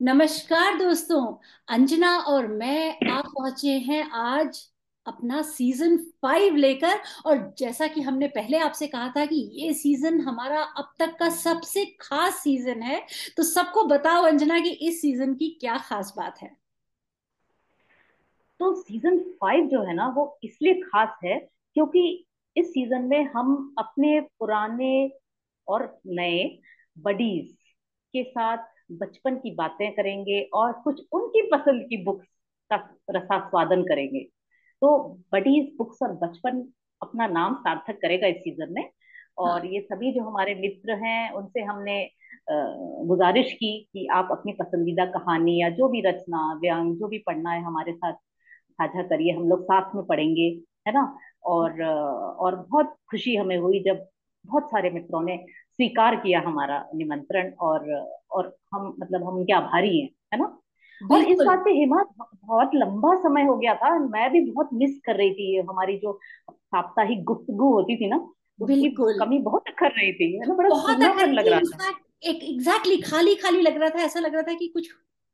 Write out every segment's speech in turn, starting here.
नमस्कार दोस्तों, अंजना और मैं आप पहुँचे हैं आज अपना सीज़न फाइव लेकर। और जैसा कि हमने पहले आपसे कहा था कि ये सीज़न हमारा अब तक का सबसे खास सीज़न है तो सबको बताओ अंजना कि इस सीज़न की क्या खास बात है? तो सीज़न फाइव जो है ना, वो इसलिए खास है क्योंकि इस सीज़न में हम अपने पुराने और नए बडीज के साथ बचपन की बातें करेंगे और कुछ उनकी पसंद की बुक्स का रसास्वादन करेंगे। तो बडीज बुक्स और बचपन अपना नाम सार्थक करेगा इस सीज़न में। और हाँ। ये सभी जो हमारे मित्र हैं उनसे हमने गुजारिश की कि आप अपनी पसंदीदा कहानी या जो भी रचना व्यंग जो भी पढ़ना है हमारे साथ साझा करिए हम लोग साथ में पढ़ेंगे है ना? और और बहुत खुशी हमें हुई जब बहुत सारे मित्रों ने स्वीकार किया हमारा निमंत्रण और और हम मतलब हम उनके आभारी हैं है ना? और इस बात पे हेमा बहुत लंबा समय हो गया था मैं भी बहुत मिस कर रही थी हमारी जो साप्ताहिक गुफ्तगु होती थी ना बिल्कुल। कमी बहुत अखर रही थी है ना? बड़ा बहुत लग रहा था। एक एग्जैक्टली exactly, खाली खाली लग रहा था ऐसा लग रहा था कि कुछ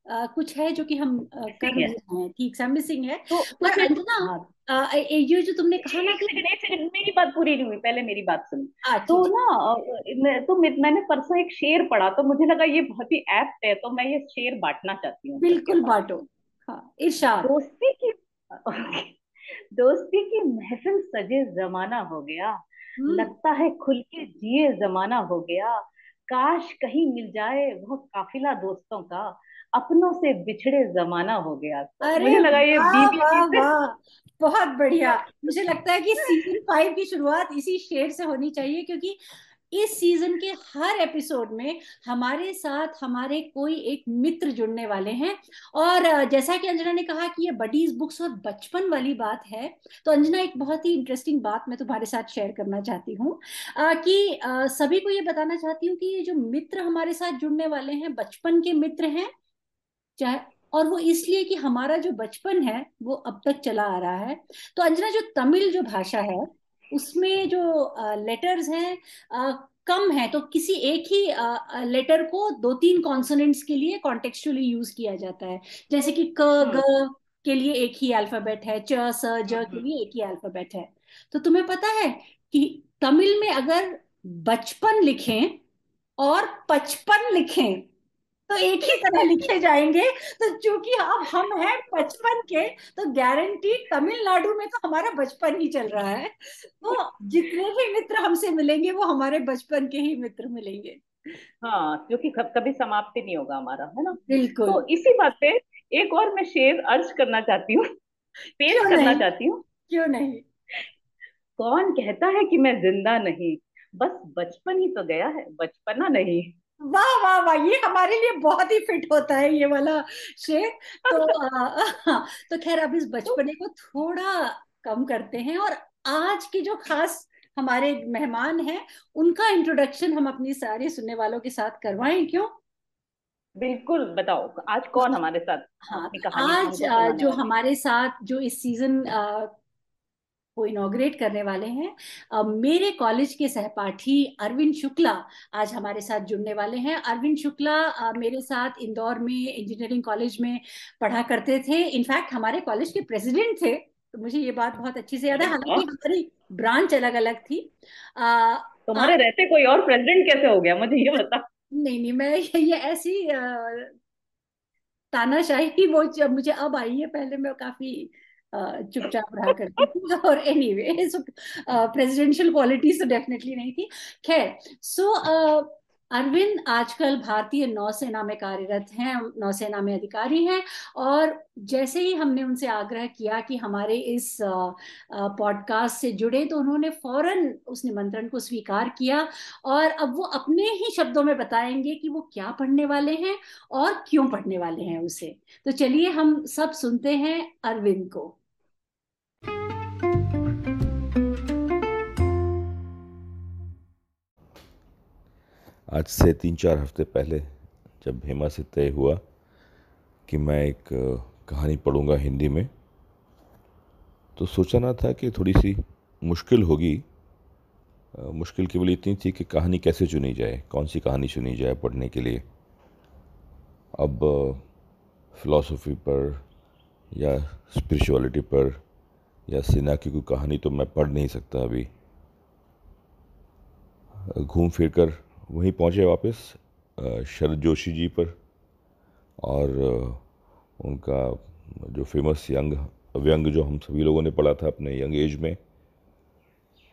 कुछ है जो कि हम कर रहे हैं। ठीक है मिसिंग है। तो पर अंजना हाँ। ये जो तुमने कहा ना कि मेरी बात पूरी नहीं हुई। पहले मेरी बात सुन। तो ना तो मैंने परसों एक शेर पढ़ा तो मुझे लगा ये बहुत ही एप्ट है तो मैं ये शेर बांटना चाहती हूँ। बिल्कुल बांटो। हाँ इरशाद। दोस्ती की दोस्ती की महफिल सजे जमाना हो गया। हम्म। लगता है खुल के जिए जमाना हो गया। काश कहीं मिल जाए वो काफिला दोस्तों का। अपनों से बिछड़े जमाना हो गया अरे मुझे लगा ये वाह, बहुत बढ़िया। मुझे लगता है कि सीज़न फाइव की शुरुआत इसी शेर से होनी चाहिए क्योंकि इस सीज़न के हर एपिसोड में हमारे साथ हमारे कोई एक मित्र जुड़ने वाले हैं। और जैसा कि अंजना ने कहा कि ये बडीज बुक्स और बचपन वाली बात है तो अंजना एक बहुत ही इंटरेस्टिंग बात मैं तुम्हारे साथ शेयर करना चाहती हूँ कि सभी को ये बताना चाहती हूँ कि ये जो मित्र हमारे साथ जुड़ने वाले हैं बचपन के मित्र हैं चाहे और वो इसलिए कि हमारा जो बचपन है वो अब तक चला आ रहा है तो अंजना जो तमिल जो भाषा है उसमें जो लेटर्स हैं कम है तो किसी एक ही लेटर को दो तीन कॉन्सोनेंट्स के लिए कॉन्टेक्चुअली यूज़ किया जाता है जैसे कि क ग हम्म। के लिए एक ही अल्फ़ाबेट है च स ज के हम्म। लिए एक ही अल्फ़ाबेट है तो तुम्हें पता है कि तमिल में अगर बचपन लिखें और पचपन लिखें तो एक ही तरह लिखे जाएँगे। तो चूँकि अब हम हैं बचपन के तो गारंटी तमिलनाडु में तो हमारा बचपन ही चल रहा है। तो जितने भी मित्र हमसे मिलेंगे वो हमारे बचपन के ही मित्र मिलेंगे। हाँ क्योंकि कभी समाप्ति नहीं होगा हमारा है ना? बिल्कुल। तो इसी बात पे एक और मैं शेर अर्ज़ करना चाहती हूँ पेश करना चाहती हूँ। क्यों नहीं? कौन कहता है कि मैं ज़िंदा नहीं? बस बचपन ही तो गया है बचपना नहीं। वाह वाह वाह ये हमारे लिए बहुत ही फिट होता है ये वाला शेर तो आ, तो खैर अब इस बचपने को थोड़ा कम करते हैं और आज की जो खास हमारे मेहमान हैं उनका इंट्रोडक्शन हम अपनी सारे सुनने वालों के साथ करवाएँ क्यों? बिल्कुल बताओ आज कौन हमारे साथ हाँ आज जो हमारे साथ जो इस सीज़न को इनोग्रेट करने वाले हैं। uh, मेरे कॉलेज के सहपाठी अरविंद शुक्ला आज हमारे साथ जुड़ने वाले हैं। अरविंद शुक्ला uh, मेरे साथ इंदौर में इंजीनियरिंग कॉलेज में पढ़ा करते थे। इनफैक्ट हमारे कॉलेज के प्रेसिडेंट थे। तो मुझे ये बात बहुत अच्छी से याद है। हालाँकि हमारी ब्रांच अलग अलग थी तुम्हारे रहते कोई और प्रेसिडेंट कैसे हो गया? मुझे ये बता। नहीं नहीं मैं ये ऐसी तानाशाही वो मुझे अब आई है। पहले मैं काफ़ी चुपचाप रहा करती थी। और एनी वे प्रेसिडेंशियल क्वालिटीज तो डेफिनेटली नहीं थी। खैर सो अरविंद आजकल भारतीय नौसेना में कार्यरत हैं, नौसेना में अधिकारी हैं और जैसे ही हमने उनसे आग्रह किया कि हमारे इस पॉडकास्ट से जुड़े तो उन्होंने फ़ौरन उस निमंत्रण को स्वीकार किया और अब वो अपने ही शब्दों में बताएँगे कि वो क्या पढ़ने वाले हैं और क्यों पढ़ने वाले हैं उसे। तो चलिए हम सब सुनते हैं अरविंद को। आज से तीन चार हफ़्ते पहले जब हेमा से तय हुआ कि मैं एक कहानी पढ़ूँगा हिंदी में तो सोचा ना था कि थोड़ी सी मुश्किल होगी। मुश्किल केवल इतनी थी कि कहानी कैसे चुनी जाए, कौन सी कहानी चुनी जाए पढ़ने के लिए। अब फ़िलासफ़ी पर या स्पिरिचुअलिटी पर या सिन्हा की कोई कहानी तो मैं पढ़ नहीं सकता अभी। घूम फिर कर वहीं पहुँचे वापस शरद जोशी जी पर, और उनका जो फ़ेमस यंग व्यंग जो हम सभी लोगों ने पढ़ा था अपने यंग एज में,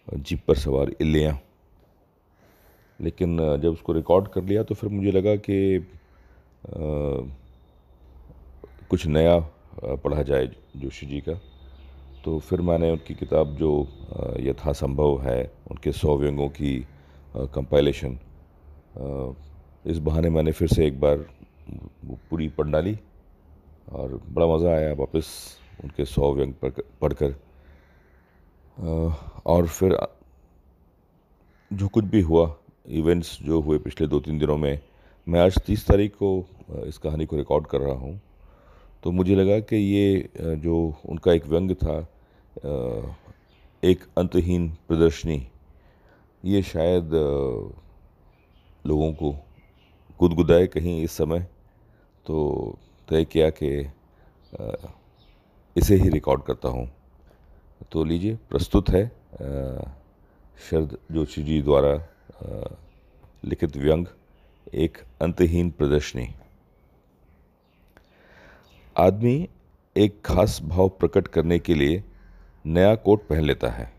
जीप पर सवार इल्लियाँ। लेकिन जब उसको रिकॉर्ड कर लिया तो फिर मुझे लगा कि कुछ नया पढ़ा जाए जोशी जी का। तो फिर मैंने उनकी किताब जो यथासंभव है, उनके सौ व्यंगों की कंपाइलेशन इस बहाने मैंने फिर से एक बार वो पूरी पढ़ डाली और बड़ा मज़ा आया वापस उनके सौ व्यंग पढ़कर। और फिर जो कुछ भी हुआ इवेंट्स जो हुए पिछले दो तीन दिनों में, मैं आज तीस तारीख को इस कहानी को रिकॉर्ड कर रहा हूँ। तो मुझे लगा कि ये जो उनका एक व्यंग था एक अंतहीन प्रदर्शनी, ये शायद लोगों को गुदगुदाए कहीं इस समय तो तय किया कि इसे ही रिकॉर्ड करता हूँ। तो लीजिए, प्रस्तुत है शरद जोशी जी द्वारा लिखित व्यंग, एक अंतहीन प्रदर्शनी। आदमी एक खास भाव प्रकट करने के लिए नया कोट पहन लेता है।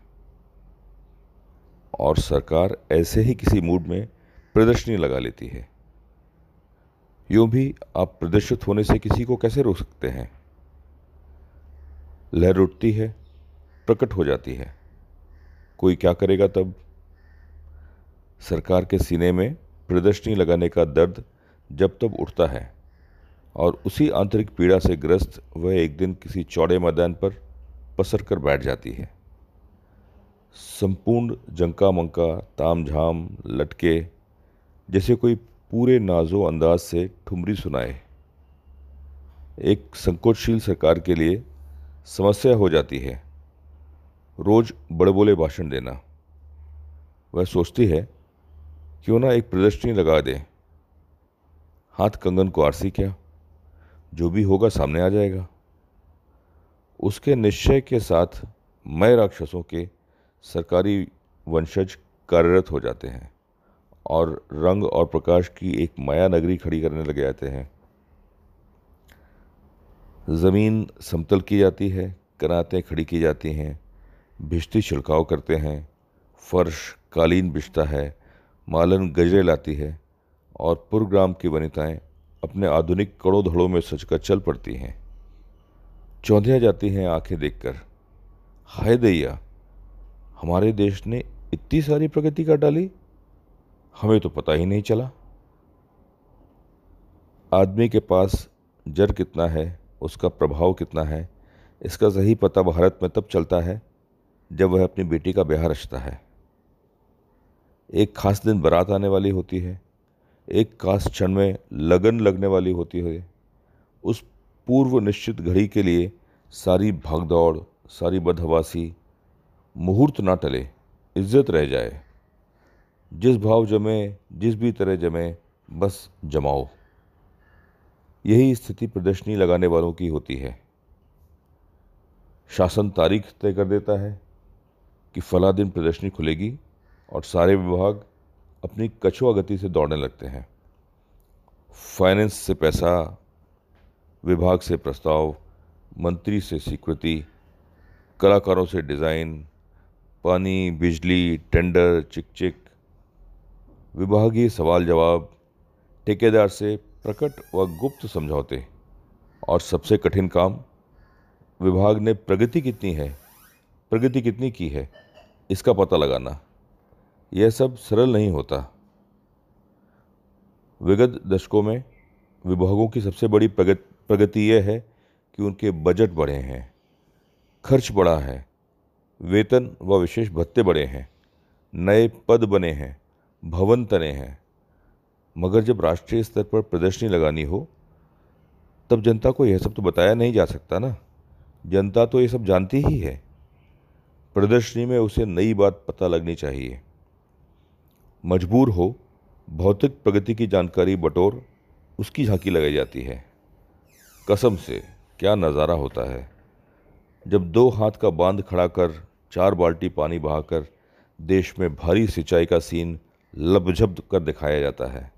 और सरकार ऐसे ही किसी मूड में प्रदर्शनी लगा लेती है। यूँ भी आप प्रदर्शित होने से किसी को कैसे रोक सकते हैं? लहर उठती है, प्रकट हो जाती है। कोई क्या करेगा तब? सरकार के सीने में प्रदर्शनी लगाने का दर्द जब तब उठता है और उसी आंतरिक पीड़ा से ग्रस्त वह एक दिन किसी चौड़े मैदान पर पसर कर बैठ जाती है। संपूर्ण जंका मंका ताम झाम लटके जैसे कोई पूरे नाजो अंदाज से ठुमरी सुनाए। एक संकोचशील सरकार के लिए समस्या हो जाती है। रोज बड़े बोले भाषण देना। वह सोचती है, क्यों ना एक प्रदर्शनी लगा दे? हाथ कंगन को आरसी क्या? जो भी होगा सामने आ जाएगा। उसके निश्चय के साथ मय राक्षसों के सरकारी वंशज कार्यरत हो जाते हैं। और रंग और प्रकाश की एक माया नगरी खड़ी करने लग जाते हैं। ज़मीन समतल की जाती है, कनातें खड़ी की जाती हैं, भिश्ती छिड़काव करते हैं, फर्श कालीन बिछता है, मालन गजरे लाती है और पुरग्राम की वनिताएँ अपने आधुनिक कड़ों धड़ों में सचकर चल पड़ती हैं। चौंधिया जाती हैं आँखें देखकर। हाय दैया, हमारे देश ने इतनी सारी प्रगति कर डाली? हमें तो पता ही नहीं चला। आदमी के पास जर कितना है, उसका प्रभाव कितना है, इसका सही पता भारत में तब चलता है, जब वह अपनी बेटी का ब्याह रचता है। एक खास दिन बारात आने वाली होती है, एक खास क्षण में लगन लगने वाली होती है। उस पूर्व निश्चित घड़ी के लिए सारी भागदौड़, सारी बदहवासी, मुहूर्त ना टले, इज़्ज़त रह जाए। जिस भाव जमे, जिस भी तरह जमे, बस जमाओ। यही स्थिति प्रदर्शनी लगाने वालों की होती है। शासन तारीख तय कर देता है कि फला दिन प्रदर्शनी खुलेगी और सारे विभाग अपनी कछुआ गति से दौड़ने लगते हैं। फाइनेंस से पैसा, विभाग से प्रस्ताव, मंत्री से स्वीकृति, कलाकारों से डिज़ाइन, पानी, बिजली, टेंडर चिक चिक विभागीय सवाल जवाब ठेकेदार से प्रकट व गुप्त समझौते। और सबसे कठिन काम, विभाग ने प्रगति कितनी है, प्रगति कितनी की है, इसका पता लगाना। यह सब सरल नहीं होता। विगत दशकों में विभागों की सबसे बड़ी प्रगति प्रगति यह है कि उनके बजट बढ़े हैं, खर्च बढ़ा है, वेतन व विशेष भत्ते बढ़े हैं, नए पद बने हैं भवन तने हैं। मगर जब राष्ट्रीय स्तर पर प्रदर्शनी लगानी हो, तब जनता को यह सब तो बताया नहीं जा सकता ना। जनता तो ये सब जानती ही है। प्रदर्शनी में उसे नई बात पता लगनी चाहिए। मजबूर हो, भौतिक प्रगति की जानकारी बटोर उसकी झांकी लगाई जाती है। कसम से, क्या नज़ारा होता है। जब दो हाथ का बाँध खड़ा कर, चार बाल्टी पानी बहाकर देश में भारी सिंचाई का सीन लबझब कर दिखाया जाता है।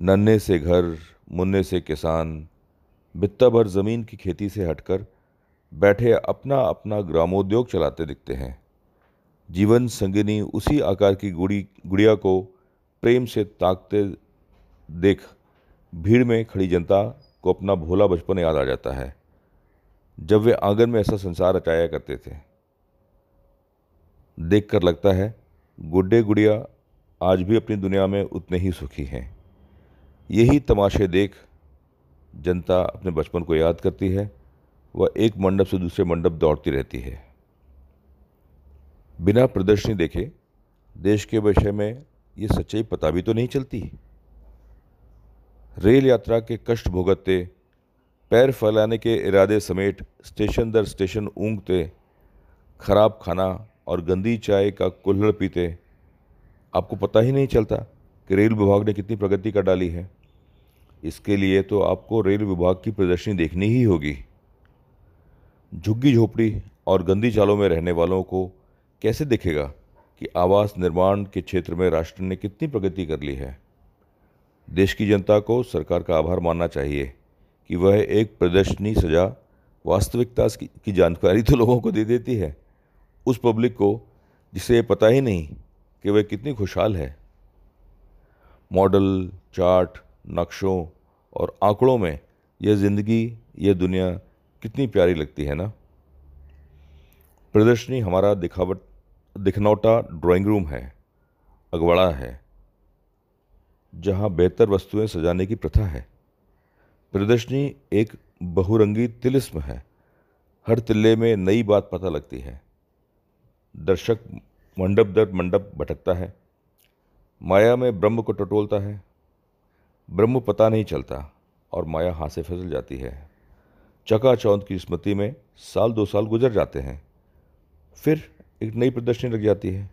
नन्हे से घर, मुन्ने से किसान, बित्ता भर ज़मीन की खेती से हटकर बैठे अपना अपना ग्रामोद्योग चलाते दिखते हैं। जीवन संगिनी उसी आकार की गुड़ी, गुड़िया को प्रेम से ताकते देख भीड़ में खड़ी जनता को अपना भोला बचपन याद आ जाता है, जब वे आँगन में ऐसा संसार रचाया करते थे। देखकर लगता है, गुड्डे गुड़िया आज भी अपनी दुनिया में उतने ही सुखी हैं। यही तमाशे देख जनता अपने बचपन को याद करती है, वह एक मंडप से दूसरे मंडप दौड़ती रहती है। बिना प्रदर्शनी देखे देश के विषय में ये सच्चाई पता भी तो नहीं चलती। रेल यात्रा के कष्ट भुगतते, पैर फैलाने के इरादे समेत स्टेशन दर स्टेशन ऊँगते, खराब खाना और गंदी चाय का कुल्हड़ पीते आपको पता ही नहीं चलता कि रेल विभाग ने कितनी प्रगति कर डाली है। इसके लिए तो आपको रेल विभाग की प्रदर्शनी देखनी ही होगी। झुग्गी झोपड़ी और गंदी चालों में रहने वालों को कैसे दिखेगा कि आवास निर्माण के क्षेत्र में राष्ट्र ने कितनी प्रगति कर ली है? देश की जनता को सरकार का आभार मानना चाहिए कि वह एक प्रदर्शनी सजा वास्तविकता की जानकारी तो लोगों को दे देती है। उस पब्लिक को, जिसे पता ही नहीं कि वह कितनी खुशहाल है। मॉडल, चार्ट, नक्शों और आंकड़ों में यह ज़िंदगी यह दुनिया कितनी प्यारी लगती है ना? प्रदर्शनी हमारा दिखावट दिखनौटा ड्राइंग रूम है, अगवाड़ा है, जहाँ बेहतर वस्तुएँ सजाने की प्रथा है। प्रदर्शनी एक बहुरंगी तिलिस्म है, हर तिल्ले में नई बात पता लगती है। दर्शक मंडप दर मंडप भटकता है। माया में ब्रह्म को टटोलता है। ब्रह्म पता नहीं चलता और माया हाथ से फिसल जाती है। चकाचौंध की स्मृति में साल दो साल गुजर जाते हैं। फिर एक नई प्रदर्शनी लग जाती है।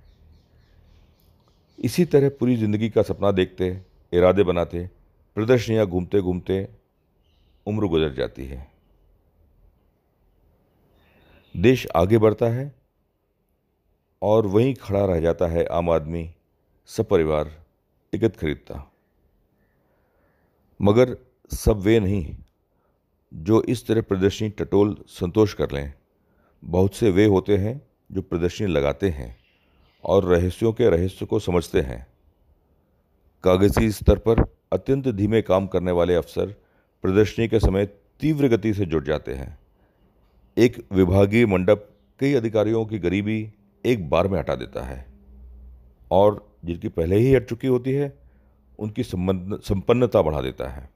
इसी तरह पूरी ज़िंदगी का सपना देखते, इरादे बनाते, प्रदर्शनियाँ घूमते घूमते उम्र गुजर जाती है। देश आगे बढ़ता है और वहीं खड़ा रह जाता है आम आदमी, सपरिवार, टिकट खरीदता। मगर सब वे नहीं, जो इस तरह प्रदर्शनी टटोल संतोष कर लें, बहुत से वे होते हैं जो प्रदर्शनी लगाते हैं और रहस्यों के रहस्य को समझते हैं। कागज़ी स्तर पर अत्यंत धीमे काम करने वाले अफसर प्रदर्शनी के समय तीव्र गति से जुट जाते हैं। एक विभागीय मंडप, कई अधिकारियों की गरीबी एक बार में हटा देता है। और जिनकी पहले ही हट चुकी होती है, उनकी संपन्नता बढ़ा देता है।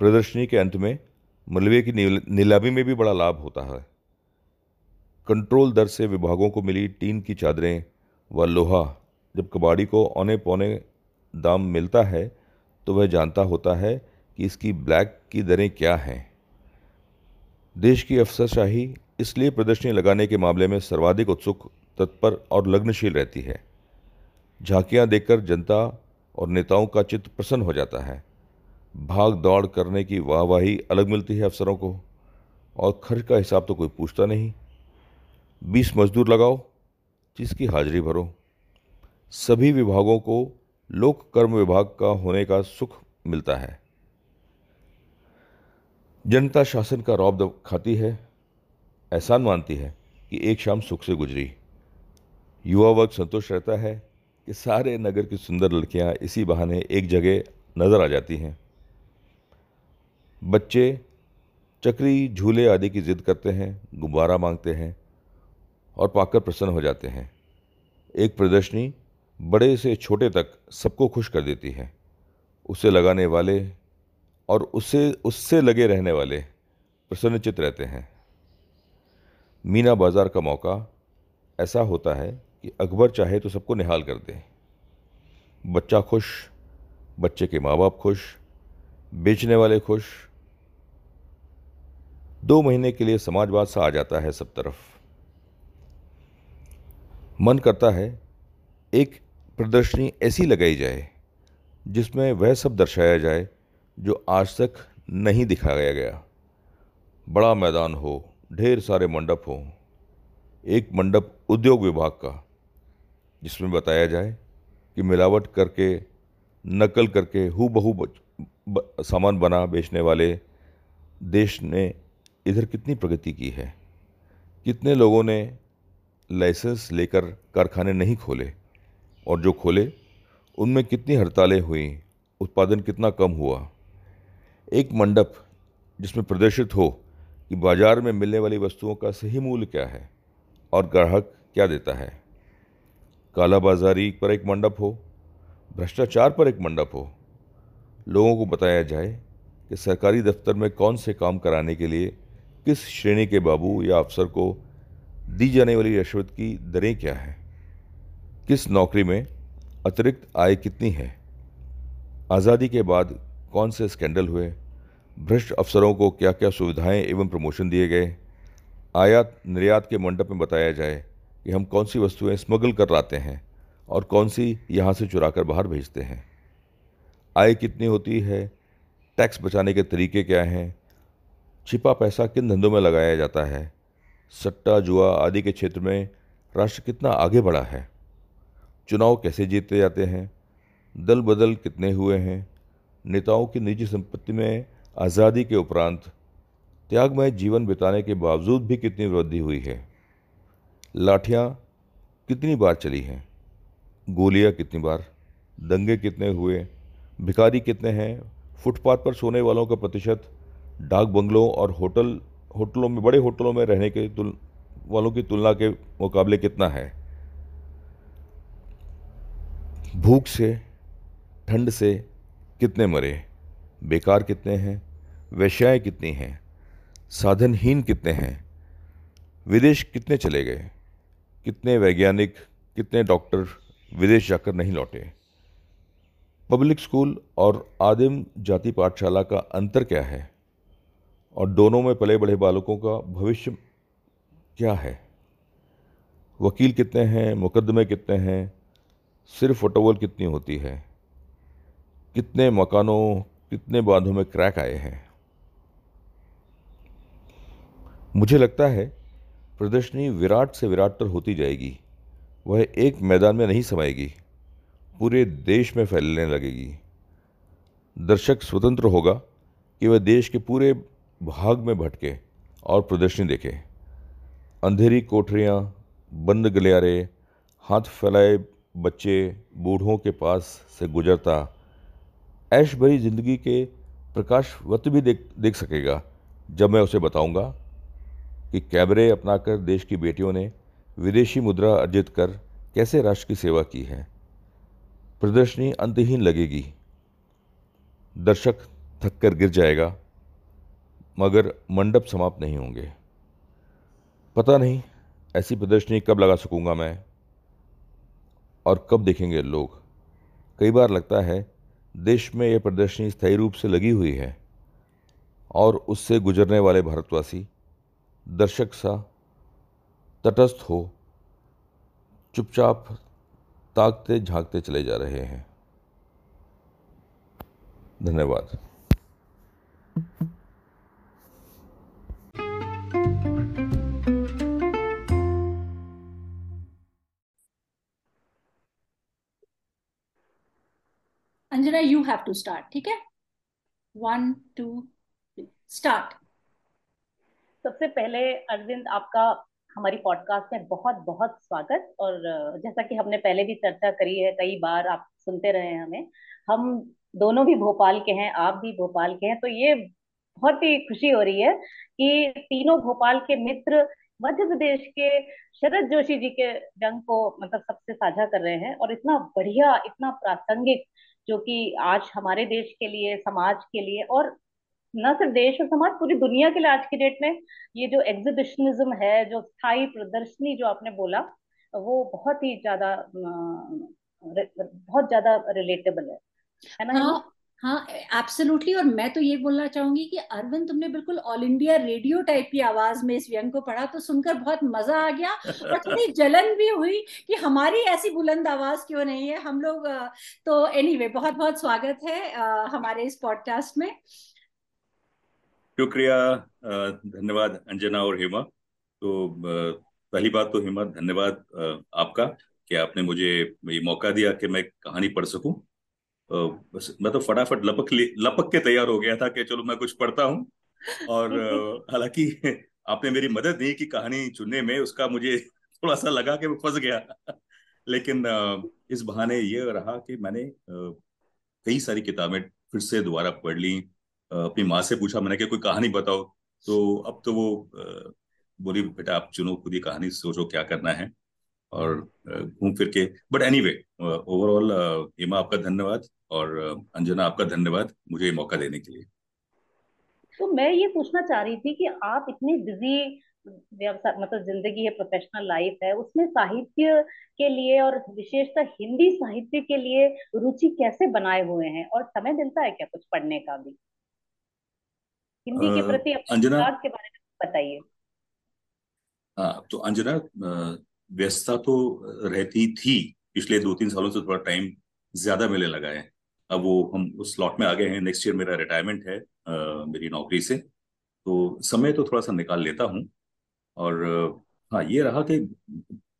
प्रदर्शनी के अंत में मलबे की नीलामी में भी बड़ा लाभ होता है। कंट्रोल दर से विभागों को मिली टीन की चादरें व लोहा, जब कबाड़ी को औने पौने दाम मिलता है तो वह जानता होता है कि इसकी ब्लैक की दरें क्या हैं। देश की अफसरशाही इसलिए प्रदर्शनी लगाने के मामले में सर्वाधिक उत्सुक, तत्पर और लग्नशील रहती है। झांकियाँ देखकर जनता और नेताओं का चित्त प्रसन्न हो जाता है। भाग दौड़ करने की वाहवाही अलग मिलती है अफसरों को, और खर्च का हिसाब तो कोई पूछता नहीं। बीस मजदूर लगाओ, जिसकी हाजिरी भरो। सभी विभागों को लोक कर्म विभाग का होने का सुख मिलता है। जनता शासन का रौब खाती है। एहसान मानती है कि एक शाम सुख से गुजरी। युवा वर्ग संतोष रहता है कि सारे नगर की सुंदर लड़कियाँ इसी बहाने एक जगह नज़र आ जाती हैं। बच्चे चक्री, झूले आदि की जिद करते हैं, गुब्बारा मांगते हैं और पाकर प्रसन्न हो जाते हैं। एक प्रदर्शनी बड़े से छोटे तक सबको खुश कर देती है। उसे लगाने वाले और उससे उससे लगे रहने वाले प्रसन्नचित रहते हैं। मीना बाज़ार का मौका ऐसा होता है कि अकबर चाहे तो सबको निहाल कर दे। बच्चा खुश, बच्चे के माँ बाप खुश, बेचने वाले खुश। दो महीने के लिए समाजवाद सा आ जाता है सब तरफ़। मन करता है एक प्रदर्शनी ऐसी लगाई जाए जिसमें वह सब दर्शाया जाए जो आज तक नहीं दिखाया गया। बड़ा मैदान हो ढेर सारे मंडप हों। एक मंडप उद्योग विभाग का, जिसमें बताया जाए कि मिलावट करके, नकल करके हु बहु सामान बना बेचने वाले देश ने इधर कितनी प्रगति की है? कितने लोगों ने लाइसेंस लेकर कारखाने नहीं खोले? और जो खोले, उनमें कितनी हड़तालें हुई? उत्पादन कितना कम हुआ? एक मंडप जिसमें प्रदर्शित हो कि बाज़ार में मिलने वाली वस्तुओं का सही मूल्य क्या है और ग्राहक क्या देता है? कालाबाजारी पर एक मंडप हो, भ्रष्टाचार पर एक मंडप हो, लोगों को बताया जाए कि सरकारी दफ्तर में कौन से काम कराने के लिए किस श्रेणी के बाबू या अफसर को दी जाने वाली रिश्वत की दरें क्या हैं? किस नौकरी में अतिरिक्त आय कितनी है? आज़ादी के बाद कौन से स्कैंडल हुए? भ्रष्ट अफसरों को क्या क्या सुविधाएँ एवं प्रमोशन दिए गए? आयात, निर्यात के मंडप में बताया जाए कि हम कौन सी वस्तुएँ स्मगल कर लाते हैं और कौन सी यहाँ से चुरा कर बाहर भेजते हैं? आय कितनी होती है? टैक्स बचाने के तरीके क्या हैं? छिपा पैसा किन धंधों में लगाया जाता है? सट्टा, जुआ आदि के क्षेत्र में राष्ट्र कितना आगे बढ़ा है? चुनाव कैसे जीते जाते हैं? दल बदल कितने हुए हैं? नेताओं की निजी संपत्ति में आज़ादी के उपरांत त्यागमय जीवन बिताने के बावजूद भी कितनी वृद्धि हुई है। लाठियाँ कितनी बार चली हैं? गोलियाँ कितनी बार? दंगे कितने हुए? भिखारी कितने हैं? फुटपाथ पर सोने वालों का प्रतिशत? डाक बंगलों और होटल, होटलों में, बड़े होटलों में रहने के तुल, वालों की तुलना के मुकाबले कितना है? भूख से, ठंड से कितने मरे? बेकार कितने हैं? वैश्याएँ कितनी हैं? साधनहीन कितने हैं? विदेश कितने चले गए? कितने वैज्ञानिक, कितने डॉक्टर विदेश जाकर नहीं लौटे? पब्लिक स्कूल और आदिम जाति पाठशाला का अंतर क्या है? और दोनों में पले बड़े बालकों का भविष्य क्या है? वकील कितने हैं? मुकदमे कितने हैं? सिर्फ़ फटोवल कितनी होती है? कितने मकानों कितने बांधों में क्रैक आए हैं। मुझे लगता है प्रदर्शनी विराट से विराट होती जाएगी। वह एक मैदान में नहीं समाएगी। पूरे देश में फैलने लगेगी। दर्शक स्वतंत्र होगा कि वह देश के पूरे भाग में भटके और प्रदर्शनी देखे। अंधेरी कोठरियाँ, बंद गलियारे, हाथ फैलाए बच्चे बूढ़ों के पास से गुजरता ऐश भरी ज़िंदगी के प्रकाशवत भी देख देख सकेगा। जब मैं उसे बताऊँगा कि कैबरे अपनाकर देश की बेटियों ने विदेशी मुद्रा अर्जित कर कैसे राष्ट्र की सेवा की है। प्रदर्शनी अंतहीन लगेगी। दर्शक थक कर गिर जाएगा, मगर मंडप समाप्त नहीं होंगे। पता नहीं ऐसी प्रदर्शनी कब लगा सकूँगा मैं, और कब देखेंगे लोग। कई बार लगता है देश में यह प्रदर्शनी स्थायी रूप से लगी हुई है और उससे गुजरने वाले भारतवासी दर्शक सा तटस्थ हो, चुपचाप ताकते झांकते चले जा रहे हैं। धन्यवाद। Anjana you have to start ठीक है? वन टू स्टार्ट सबसे पहले अरविंद, आपका हमारी पॉडकास्ट में बहुत बहुत स्वागत और जैसा कि हमने पहले भी चर्चा करी है, कई बार आप सुनते रहे हैं हमें, हम दोनों भी भोपाल के हैं, आप भी भोपाल के हैं तो ये बहुत ही खुशी हो रही है कि तीनों भोपाल के मित्र मध्य प्रदेश के शरद जोशी जी के जंग को मतलब सबसे साझा कर रहे हैं और इतना बढ़िया, इतना प्रासंगिक जो कि आज हमारे देश के लिए, समाज के लिए और न सिर्फ़ देश और समाज, पूरी दुनिया के लिए आज की डेट में ये जो एग्जिबिशनिज्म है, जो स्थायी प्रदर्शनी जो आपने बोला, वो बहुत ही ज़्यादा बहुत ज़्यादा रिलेटेबल है। है ना? हाँ हाँ एब्सोल्युटली और मैं तो ये बोलना चाहूँगी कि अरविंद तुमने बिल्कुल ऑल इंडिया रेडियो टाइप की आवाज़ में इस व्यंग को पढ़ा तो सुनकर बहुत मज़ा आ गया और थोड़ी जलन भी हुई कि हमारी ऐसी बुलंद आवाज़ क्यों नहीं है। हम लोग तो एनीवे anyway, बहुत बहुत स्वागत है हमारे इस पॉडकास्ट में। शुक्रिया धन्यवाद अंजना और हेमा। तो पहली बात तो हेमा धन्यवाद आपका कि आपने मुझे ये मौका दिया कि मैं कहानी पढ़ सकूँ। बस मैं तो फटाफट लपक लपक के तैयार हो गया था कि चलो मैं कुछ पढ़ता हूँ। और हालाँकि आपने मेरी मदद दी कि कहानी चुनने में उसका मुझे थोड़ा सा लगा कि मैं फंस गया। लेकिन इस बहाने ये रहा कि मैंने कई सारी किताबें फिर से दोबारा पढ़ ली। अपनी माँ से पूछा मैंने कि कोई कहानी बताओ? तो अब तो वो बोली बेटा आप चुनो खुद ही कहानी सोचो क्या करना है। और घूम फिर के। But anyway overall Hema आपका धन्यवाद और अंजना आपका धन्यवाद मुझे ये मौका देने के लिए। तो मैं ये पूछना चाह रही थी कि आप इतनी बिज़ी व्यवसाय मतलब ज़िंदगी है प्रोफेशनल लाइफ है उसमें साहित्य के लिए और विशेषतः हिंदी साहित्य के लिए रुचि कैसे बनाए हुए हैं? और समय मिलता है क्या कुछ पढ़ने का भी? हिंदी आ, के प्रति अंजना के बारे में बताइए। हाँ तो अंजना व्यस्तता तो रहती थी पिछले दो तीन सालों से थोड़ा टाइम ज़्यादा मिलने लगा है। अब वो हम उस स्लॉट में आ गए हैं। नेक्स्ट ईयर मेरा रिटायरमेंट है आ, मेरी नौकरी से। तो समय तो थोड़ा सा निकाल लेता हूँ। और हाँ ये रहा कि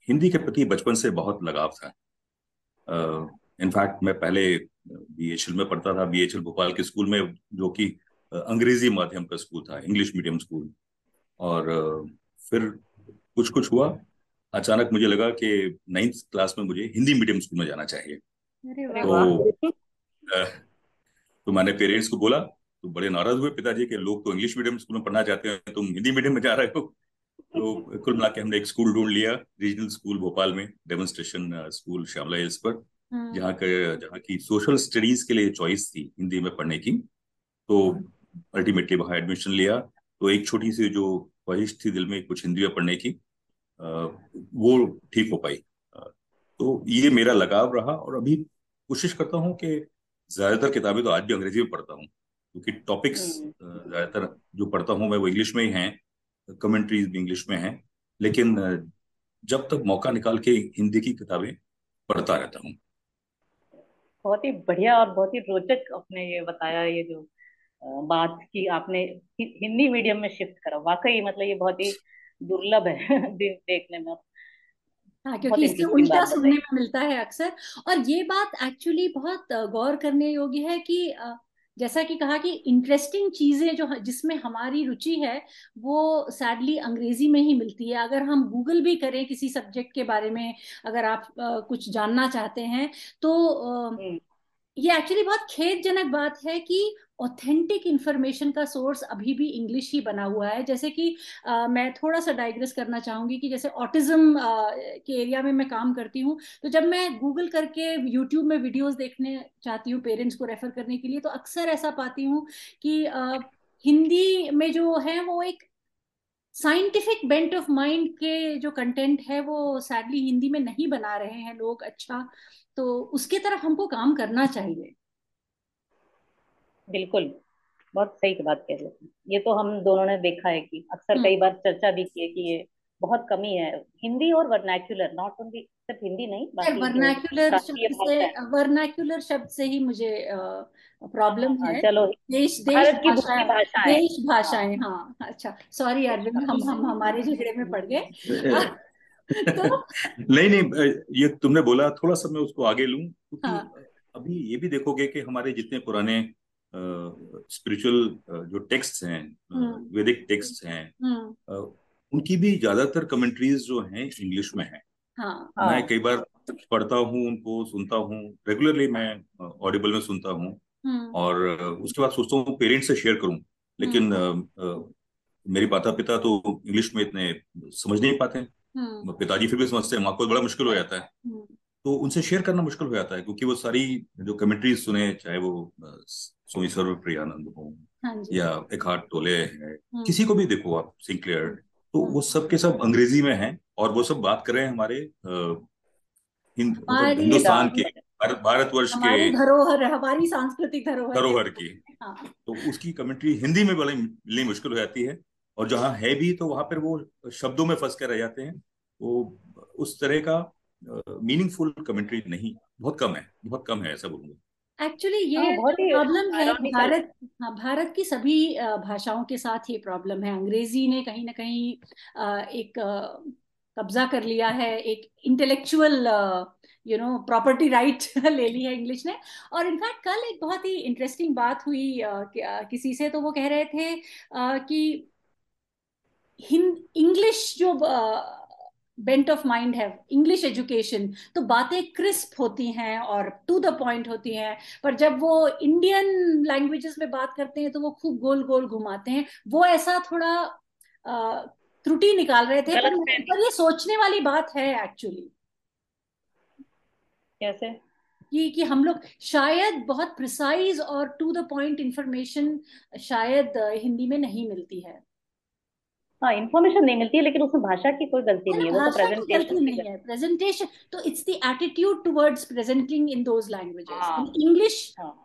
हिंदी के प्रति बचपन से बहुत लगाव था। इनफैक्ट मैं पहले बी एच एल में पढ़ता था। बी एच एल भोपाल के स्कूल में जो कि अंग्रेज़ी माध्यम का स्कूल था इंग्लिश मीडियम स्कूल और फिर कुछ कुछ हुआ। अचानक मुझे लगा कि नाइन्थ क्लास में मुझे हिंदी मीडियम स्कूल में जाना चाहिए। तो तो मैंने पेरेंट्स को बोला तो बड़े नाराज़ हुए पिताजी के लोग तो इंग्लिश मीडियम स्कूल में पढ़ना चाहते हैं तुम हिंदी मीडियम में जा रहे हो। तो कुल मिला के हमने एक स्कूल ढूंढ लिया रीजनल स्कूल भोपाल में डेमोन्स्ट्रेशन स्कूल श्यामला हिल्स पर हम्म। जहाँ के जहाँ की सोशल स्टडीज़ के लिए चॉइस थी हिंदी में पढ़ने की। तो अल्टीमेटली वहाँ एडमिशन लिया। तो एक छोटी सी जो ख्वाहिश थी दिल में कुछ हिंदी में पढ़ने की वो ठीक हो पाई। तो ये मेरा लगाव रहा और अभी कोशिश करता हूँ कि ज़्यादातर किताबें तो आज भी अंग्रेज़ी में पढ़ता हूँ क्योंकि टॉपिक्स हम्म। ज़्यादातर जो पढ़ता हूँ मैं वो इंग्लिश में ही हैं कमेंट्रीज भी इंग्लिश में हैं लेकिन जब तक मौका निकाल के हिंदी की किताबें पढ़ता रहता हूँ। बहुत ही बढ़िया और बहुत ही रोचक आपने ये बताया ये जो बात की आपने हिंदी मीडियम में शिफ्ट करा। वाकई मतलब ये बहुत ही दुर्लभ है दिन देखने में। हाँ क्योंकि इससे उल्टा सुनने में मिलता है अक्सर। और ये बात एक्चुअली बहुत गौर करने योग्य है कि जैसा कि कहा कि इंटरेस्टिंग चीज़ें जो जिसमें हमारी रुचि है वो सैडली अंग्रेज़ी में ही मिलती है। अगर हम गूगल भी करें किसी सब्जेक्ट के बारे में अगर आप कुछ जानना चाहते हैं तो हम्म। ये एक्चुअली बहुत खेदजनक बात है कि ऑथेंटिक इंफॉर्मेशन का सोर्स अभी भी इंग्लिश ही बना हुआ है। जैसे कि आ, मैं थोड़ा सा डाइग्रेस करना चाहूँगी कि जैसे ऑटिज्म के एरिया में मैं काम करती हूँ तो जब मैं गूगल करके यूट्यूब में वीडियोस देखने चाहती हूँ पेरेंट्स को रेफर करने के लिए तो अक्सर ऐसा पाती हूँ कि आ, हिंदी में जो है वो एक साइंटिफिक बेंट ऑफ़ माइंड के जो कंटेंट है वो सैडली हिंदी में नहीं बना रहे हैं लोग अच्छा तो उसके तरफ़ हमको काम करना चाहिए। बिल्कुल बहुत सही बात कह रहे हैं। ये तो हम दोनों ने देखा है कि अक्सर हम्म। कई बार चर्चा भी की है कि ये बहुत कमी है। हिंदी और वर्नाक्यूलर नॉट ओनली सिर्फ़ हिंदी नहीं वर्नाक्यूलर शब्द से वर्नाक्यूलर शब्द से ही मुझे प्रॉब्लम हाँ, है। चलो देश देश की भाषा देश भाषाएँ हाँ। अच्छा सॉरी अरविंद हम हम हमारे झगड़े में पड़ गए। तो नहीं नहीं ये तुमने बोला थोड़ा सा मैं उसको आगे लूँ क्योंकि हाँ. अभी ये भी देखोगे कि हमारे जितने पुराने स्पिरिचुअल जो टेक्स्ट हैं हम्म। वैदिक टेक्स्ट हैं हम्म। उनकी भी ज़्यादातर कमेंट्रीज जो हैं इंग्लिश में हैं हाँ, मैं हाँ। कई बार पढ़ता हूँ उनको सुनता हूँ रेगुलरली मैं ऑडिबल में सुनता हूँ हम्म। और उसके बाद सोचता हूँ पेरेंट्स से शेयर करूँ लेकिन मेरे माता पिता तो इंग्लिश में इतने समझ नहीं पाते हम्म। पिताजी फिर भी समझते हैं माँ को बड़ा मुश्किल हो जाता है हम्म। तो उनसे शेयर करना मुश्किल हो जाता है क्योंकि वो सारी जो कमेंट्रीज सुने चाहे वो सोई सर्व प्रियानंद हो हाँ या एक हाथ टोले है हम्म। किसी को भी देखो आप सिंक्लेयर तो वो सब के सब अंग्रेज़ी में है और वो सब बात कर रहे हैं हमारे मतलब हिंदुस्तान के भारतवर्ष के हमारी धरोहर हमारी सांस्कृतिक धरोहर। धरोहर की। हाँ। तो उसकी कमेंट्री हिंदी में बड़ी मिलनी मुश्किल हो जाती है और जहाँ है भी तो वहाँ पर वो शब्दों में फंस कर रह जाते हैं वो उस तरह का मीनिंगफुल कमेंट्री नहीं बहुत कम है बहुत कम है ऐसा बोलूँगा। एक्चुअली ये बहुत ही प्रॉब्लम है भारत हाँ भारत की सभी भाषाओं के साथ ये प्रॉब्लम है। अंग्रेज़ी ने कहीं ना कहीं एक कब्जा कर लिया है एक intellectual you know property right ले ली है इंग्लिश ने। और इनफैक्ट कल एक बहुत ही इंटरेस्टिंग बात हुई कि- अ, किसी से तो वो कह रहे थे अ, कि हिंद इंग्लिश जो बेंट ऑफ़ माइंड है इंग्लिश एजुकेशन तो बातें क्रिस्प होती हैं और टू द पॉइंट होती हैं। पर जब वो इंडियन लैंग्वेजेस में बात करते हैं तो वो खूब गोल गोल घुमाते हैं। वो ऐसा थोड़ा त्रुटि निकाल रहे थे पर, पर ये सोचने वाली बात है एक्चुअली कैसे? कि कि हम लोग शायद बहुत प्रिसाइज और टू द पॉइंट इंफॉर्मेशन शायद हिंदी में नहीं मिलती है। हाँ इंफॉर्मेशन नहीं मिलती है लेकिन उसमें भाषा की कोई गलती नहीं है वो तो प्रेजेंटेशन नहीं है। प्रेजेंटेशन तो it's the attitude towards presenting in those languages हाँ। इंग्लिश हाँ।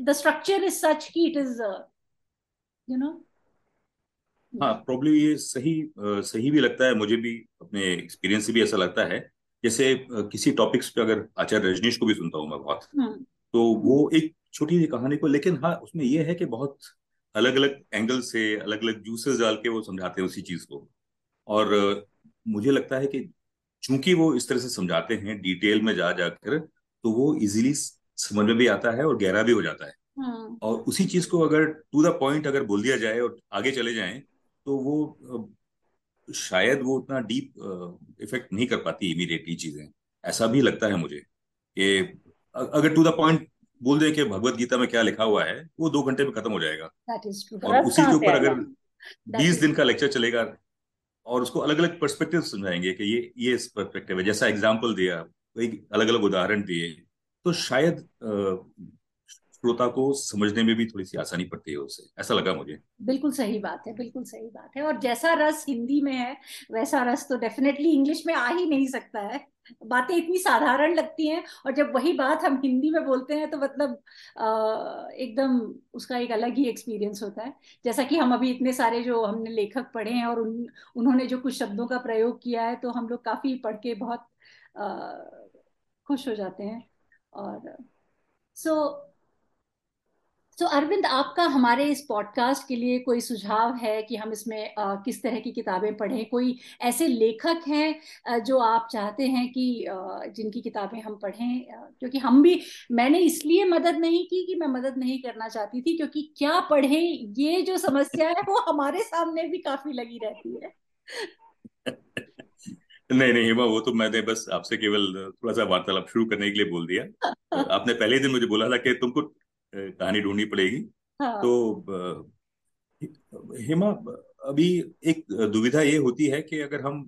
द स्ट्रक्चर इज़ सच कि इट इज़ यू नो हाँ प्रॉब्लम ये सही सही भी लगता है मुझे भी अपने एक्सपीरियंस से भी ऐसा लगता है। जैसे किसी टॉपिक्स पे अगर आचार्य रजनीश को भी सुनता हूँ मैं बहुत तो वो एक छोटी सी कहानी को लेकिन हाँ उसमें ये है कि बहुत अलग अलग एंगल से अलग अलग जूसेस डाल के वो समझाते हैं उसी चीज़ को। और मुझे लगता है कि चूँकि वो इस तरह से समझाते हैं डिटेल में जा जाकर तो वो इजीली समझ में भी आता है और गहरा भी हो जाता है। और उसी चीज़ को अगर टू द पॉइंट अगर बोल दिया जाए और आगे चले जाए तो वो शायद वो उतना डीप इफ़ेक्ट नहीं कर पाती इमीडिएटली चीज़ें। ऐसा भी लगता है मुझे कि अगर टू द पॉइंट बोल दें कि भगवत गीता में क्या लिखा हुआ है वो दो घंटे में खत्म हो जाएगा। और उसी के ऊपर अगर बीस दिन का लेक्चर चलेगा और उसको अलग अलग पर्सपेक्टिव समझाएँगे कि ये ये इस पर्सपेक्टिव है। जैसा एग्ज़ाम्पल दिया एक अलग अलग उदाहरण दिए तो शायद श्रोता को समझने में भी थोड़ी सी आसानी पड़ती है उससे। ऐसा लगा मुझे। बिल्कुल सही बात है बिल्कुल सही बात है। और जैसा रस हिंदी में है वैसा रस तो डेफिनेटली इंग्लिश में आ ही नहीं सकता है। बातें इतनी साधारण लगती हैं और जब वही बात हम हिंदी में बोलते हैं तो मतलब एकदम उसका एक अलग ही एक्सपीरियंस होता है। जैसा कि हम अभी इतने सारे जो हमने लेखक पढ़े हैं और उन उन्होंने जो कुछ शब्दों का प्रयोग किया है तो हम लोग काफ़ी पढ़ के बहुत आ, खुश हो जाते हैं। और सो सो अरविंद आपका हमारे इस पॉडकास्ट के लिए कोई सुझाव है कि हम इसमें अ, किस तरह की किताबें पढ़ें? कोई ऐसे लेखक हैं जो आप चाहते हैं कि जिनकी किताबें हम पढ़ें? क्योंकि हम भी मैंने इसलिए मदद नहीं की कि मैं मदद नहीं करना चाहती थी क्योंकि क्या पढ़ें? ये जो समस्या है वो हमारे सामने भी काफ़ी लगी रहती है। नहीं नहीं हिमा वो तो मैंने बस आपसे केवल थोड़ा सा वार्तालाप शुरू करने के लिए बोल दिया। आपने पहले ही दिन मुझे बोला था कि तुमको कहानी ढूंढनी पड़ेगी। हाँ। तो हेमा अभी एक दुविधा ये होती है कि अगर हम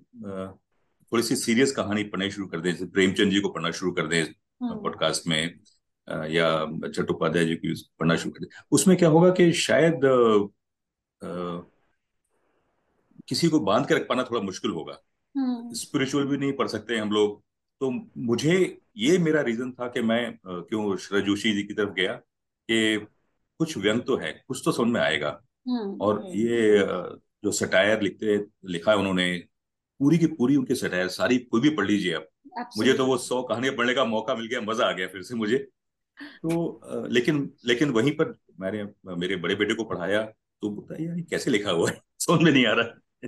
थोड़ी सी सीरियस कहानी पढ़ना शुरू कर दें जैसे प्रेमचंद जी को पढ़ना शुरू कर दें हम्म, पॉडकास्ट में या चट्टोपाध्याय जी की पढ़ना शुरू कर दें उसमें क्या होगा कि शायद अ, किसी को बाँध के रख पाना थोड़ा मुश्किल होगा। हम्म, स्पिरिचुअल भी नहीं पढ़ सकते हम लोग। तो मुझे ये मेरा रीजन था कि मैं क्यों शरद जोशी जी की तरफ़ गया कि कुछ व्यंग तो है कुछ तो समझ में आएगा। हम्म, और। ये जो सटायर लिखते लिखा है उन्होंने पूरी की पूरी उनकी सटायर सारी कोई भी पढ़ लीजिए आप। मुझे तो वो सौ कहानियाँ पढ़ने का मौका मिल गया मज़ा आ गया फिर से मुझे। तो लेकिन लेकिन वहीं पर मैंने मेरे बड़े बेटे को पढ़ाया तो यार कैसे लिखा हुआ है? समझ में नहीं आ रहा।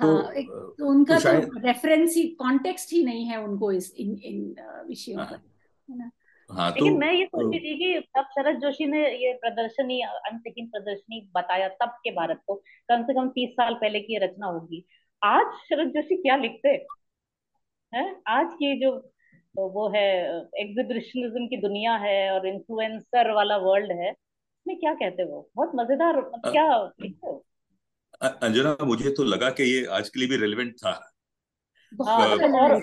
तो हाँ एक तो उनका तो तो रेफरेंस ही कॉन्टेक्स्ट ही नहीं है उनको इस इन इन विषयों का हाँ। है ना? हाँ लेकिन तो मैं ये सोच रही थी कि तब शरद जोशी ने ये प्रदर्शनी अंतहीन प्रदर्शनी बताया तब के भारत को कम से कम तीस साल पहले की रचना होगी। आज शरद जोशी क्या लिखते हैं? आज की जो वो है एग्जिबिशनिज्म की दुनिया है और इन्फ्लुएंसर वाला वर्ल्ड है उसमें क्या कहते हो? बहुत मज़ेदार मतलब क्या लिखते हो? अंजना मुझे तो लगा कि ये आज के लिए भी रेलेवेंट था। बहुत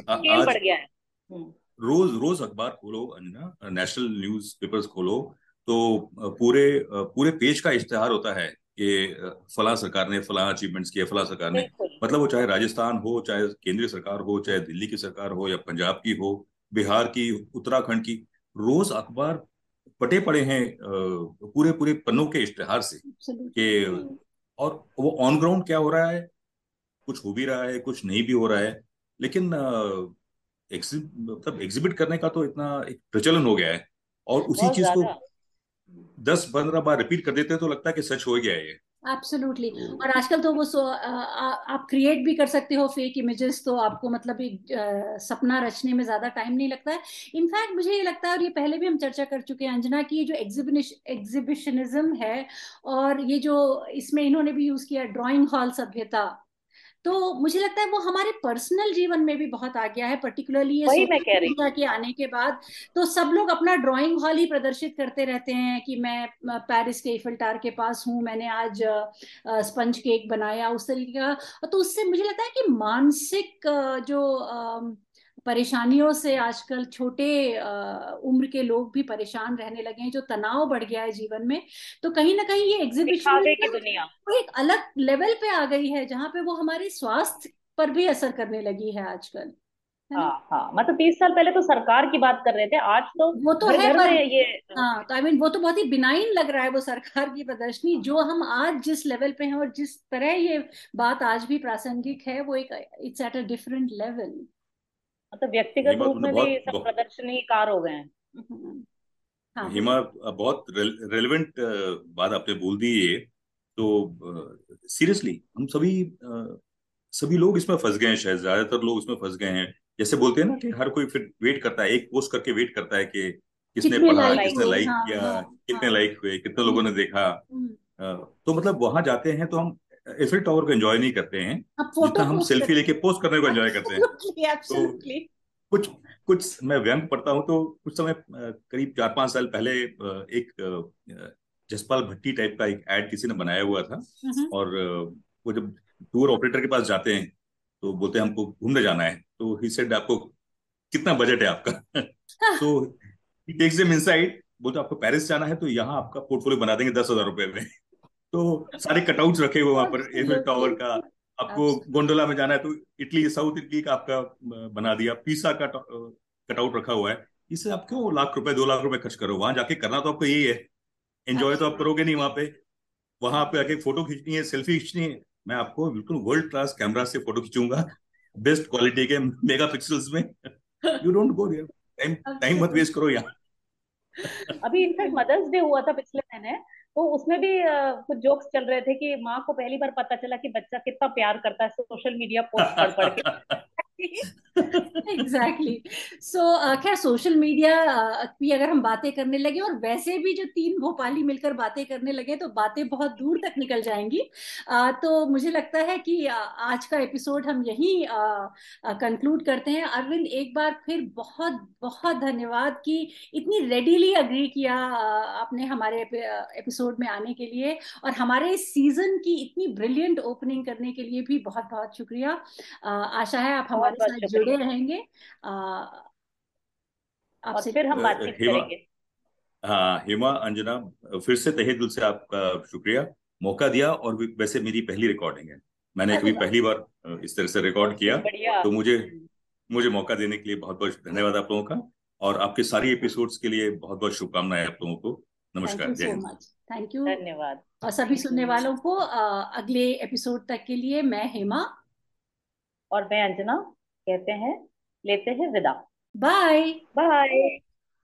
हाँ आज बढ़ गया है। हम्म, रोज रोज अखबार खोलो अंजना नेशनल न्यूज़ पेपर्स खोलो तो पूरे पूरे पेज का इश्तेहार होता है कि फला सरकार ने फला अचीवमेंट्स किए फला सरकार ने। मतलब वो चाहे राजस्थान हो चाहे केंद्रीय सरकार हो चाहे दिल्ली की सरकार हो या पंजाब की हो बिहार की उत्तराखंड की रोज अखबार पटे पड़े हैं पूरे पूरे पन्नों के इश्तेहार से कि और वो ऑन ग्राउंड क्या हो रहा है? कुछ हो भी रहा है कुछ नहीं भी हो रहा है। लेकिन मतलब एग्जिबिट करने का तो इतना एक प्रचलन हो गया है और उसी चीज़ को दस पंद्रह बार रिपीट कर देते हैं तो लगता है कि सच हो गया है ये। एब्सोल्युटली और आजकल तो वो सो आ, आ, आप क्रिएट भी कर सकते हो फेक इमेजेस तो आपको मतलब एक आ, सपना रचने में ज़्यादा टाइम नहीं लगता है। इनफैक्ट मुझे ये लगता है और ये पहले भी हम चर्चा कर चुके हैं अंजना की जो एग्जिबिशनिज्म है और ये जो इसमें इन्होंने भी यूज़ किया ड्राइंग हॉल सभ्यता। तो मुझे लगता है वो हमारे पर्सनल जीवन में भी बहुत आ गया है पर्टिकुलरली ये मैं कह रही के आने के बाद। तो सब लोग अपना ड्राइंग हॉल ही प्रदर्शित करते रहते हैं कि मैं पेरिस के इफिल टार के पास हूँ मैंने आज स्पंज केक बनाया उस तरीके का। तो उससे मुझे लगता है कि मानसिक जो परेशानियों से आजकल छोटे उम्र के लोग भी परेशान रहने लगे हैं जो तनाव बढ़ गया है जीवन में। तो कहीं ना कहीं ये एग्जीबिशन वो एक अलग लेवल पे आ गई है जहाँ पे वो हमारे स्वास्थ्य पर भी असर करने लगी है आजकल हाँ हाँ मतलब तीस साल पहले तो सरकार की बात कर रहे थे आज तो वो तो है पर ये हाँ तो आई मीन वो तो बहुत ही बिनाइन लग रहा है वो सरकार की प्रदर्शनी। जो हम आज जिस लेवल पे हैं और जिस तरह ये बात आज भी प्रासंगिक है वो एक it's at a different level मतलब व्यक्तिगत रूप में भी सब प्रदर्शनीकार हो गए हैं हम्म। हाँ। हिमा बहुत रेलेवेंट बात आपने बोल दी है तो सीरियसली हम सभी सभी लोग इसमें फंस गए हैं शायद ज़्यादातर लोग इसमें फंस गए हैं जैसे बोलते हैं ना कि हर कोई फिर वेट करता है एक पोस्ट करके वेट करता है कि किसने पढ़ा किसने लाइक हाँ, किया हाँ, कितने हाँ, लाइक हुए कितने लोगों ने देखा हम्म। तो मतलब वहाँ जाते हैं तो हम एफिल टावर को एंजॉय नहीं करते हैं जितना हम सेल्फी लेके पोस्ट करने को एंजॉय करते हैं। तो कुछ कुछ मैं व्यंग पढ़ता हूँ तो कुछ समय करीब चार पाँच साल पहले एक जसपाल भट्टी टाइप का एक एड किसी ने बनाया हुआ था। और वो जब टूर ऑपरेटर के पास जाते हैं तो बोलते हैं हमको घूमने जाना है। तो ही सेड आपको कितना बजट है आपका? तो ही टेक्स देम इनसाइड बोलते आपको पेरिस जाना है तो यहाँ आपका पोर्टफोलियो बना देंगे दस हज़ार रुपए में। तो सारे कटआउट्स रखे हुए वहाँ पर एफिल टावर का। आपको गोंडोला में जाना है तो इटली साउथ इटली का आपका बना दिया। पीसा का कटआउट रखा हुआ है। इससे आप क्यों लाख रुपए दो लाख रुपए खर्च करो वहाँ जाके करना तो आपको यही है। एंजॉय तो आप करोगे नहीं वहाँ पे। वहाँ पे आके फ़ोटो खींचनी है सेल्फी खींचनी है। मैं आपको बिल्कुल वर्ल्ड क्लास कैमरा से फ़ोटो खींचूँगा। बेस्ट क्वालिटी के मेगा पिक्सल्स में you don't go time time मत वेस्ट करो यहाँ। अभी इनफैक्ट मदर्स डे हुआ था पिछले महीने। तो उसमें भी कुछ जोक्स चल रहे थे कि माँ को पहली बार पता चला कि बच्चा कितना प्यार करता है सोशल मीडिया पोस्ट पढ़ पढ़ के। एग्जैक्टली सो खैर सोशल मीडिया की अगर हम बातें करने लगे और वैसे भी जो तीन भोपाली मिलकर बातें करने लगे तो बातें बहुत दूर तक निकल जाएँगी। Uh, तो मुझे लगता है कि uh, आज का एपिसोड हम यही कंक्लूड uh, करते हैं। अरविंद एक बार फिर बहुत बहुत धन्यवाद कि इतनी रेडीली अग्री किया आपने हमारे एपिसोड में आने के लिए। और हमारे सीज़न की इतनी ब्रिलियंट ओपनिंग करने के लिए भी बहुत बहुत शुक्रिया। आशा है आप हमारे हमारे साथ जुड़े रहेंगे। आपसे फिर हम बातचीत करेंगे। हाँ हिमा अंजना फिर से तहे दिल से आपका शुक्रिया। मौका दिया और वैसे मेरी पहली रिकॉर्डिंग है। मैंने कभी पहली बार इस तरह से रिकॉर्ड किया। तो मुझे मुझे मौका देने के लिए बहुत बहुत धन्यवाद आप लोगों का। और आपके सारी एपिसोड्स के लिए बहुत बहुत शुभकामनाएँ आप लोगों को। नमस्कार थैंक यू धन्यवाद। और सभी सुनने वालों को अगले एपिसोड तक के लिए मैं हेमा और मैं अंजना कहते हैं लेते हैं विदा। Bye bye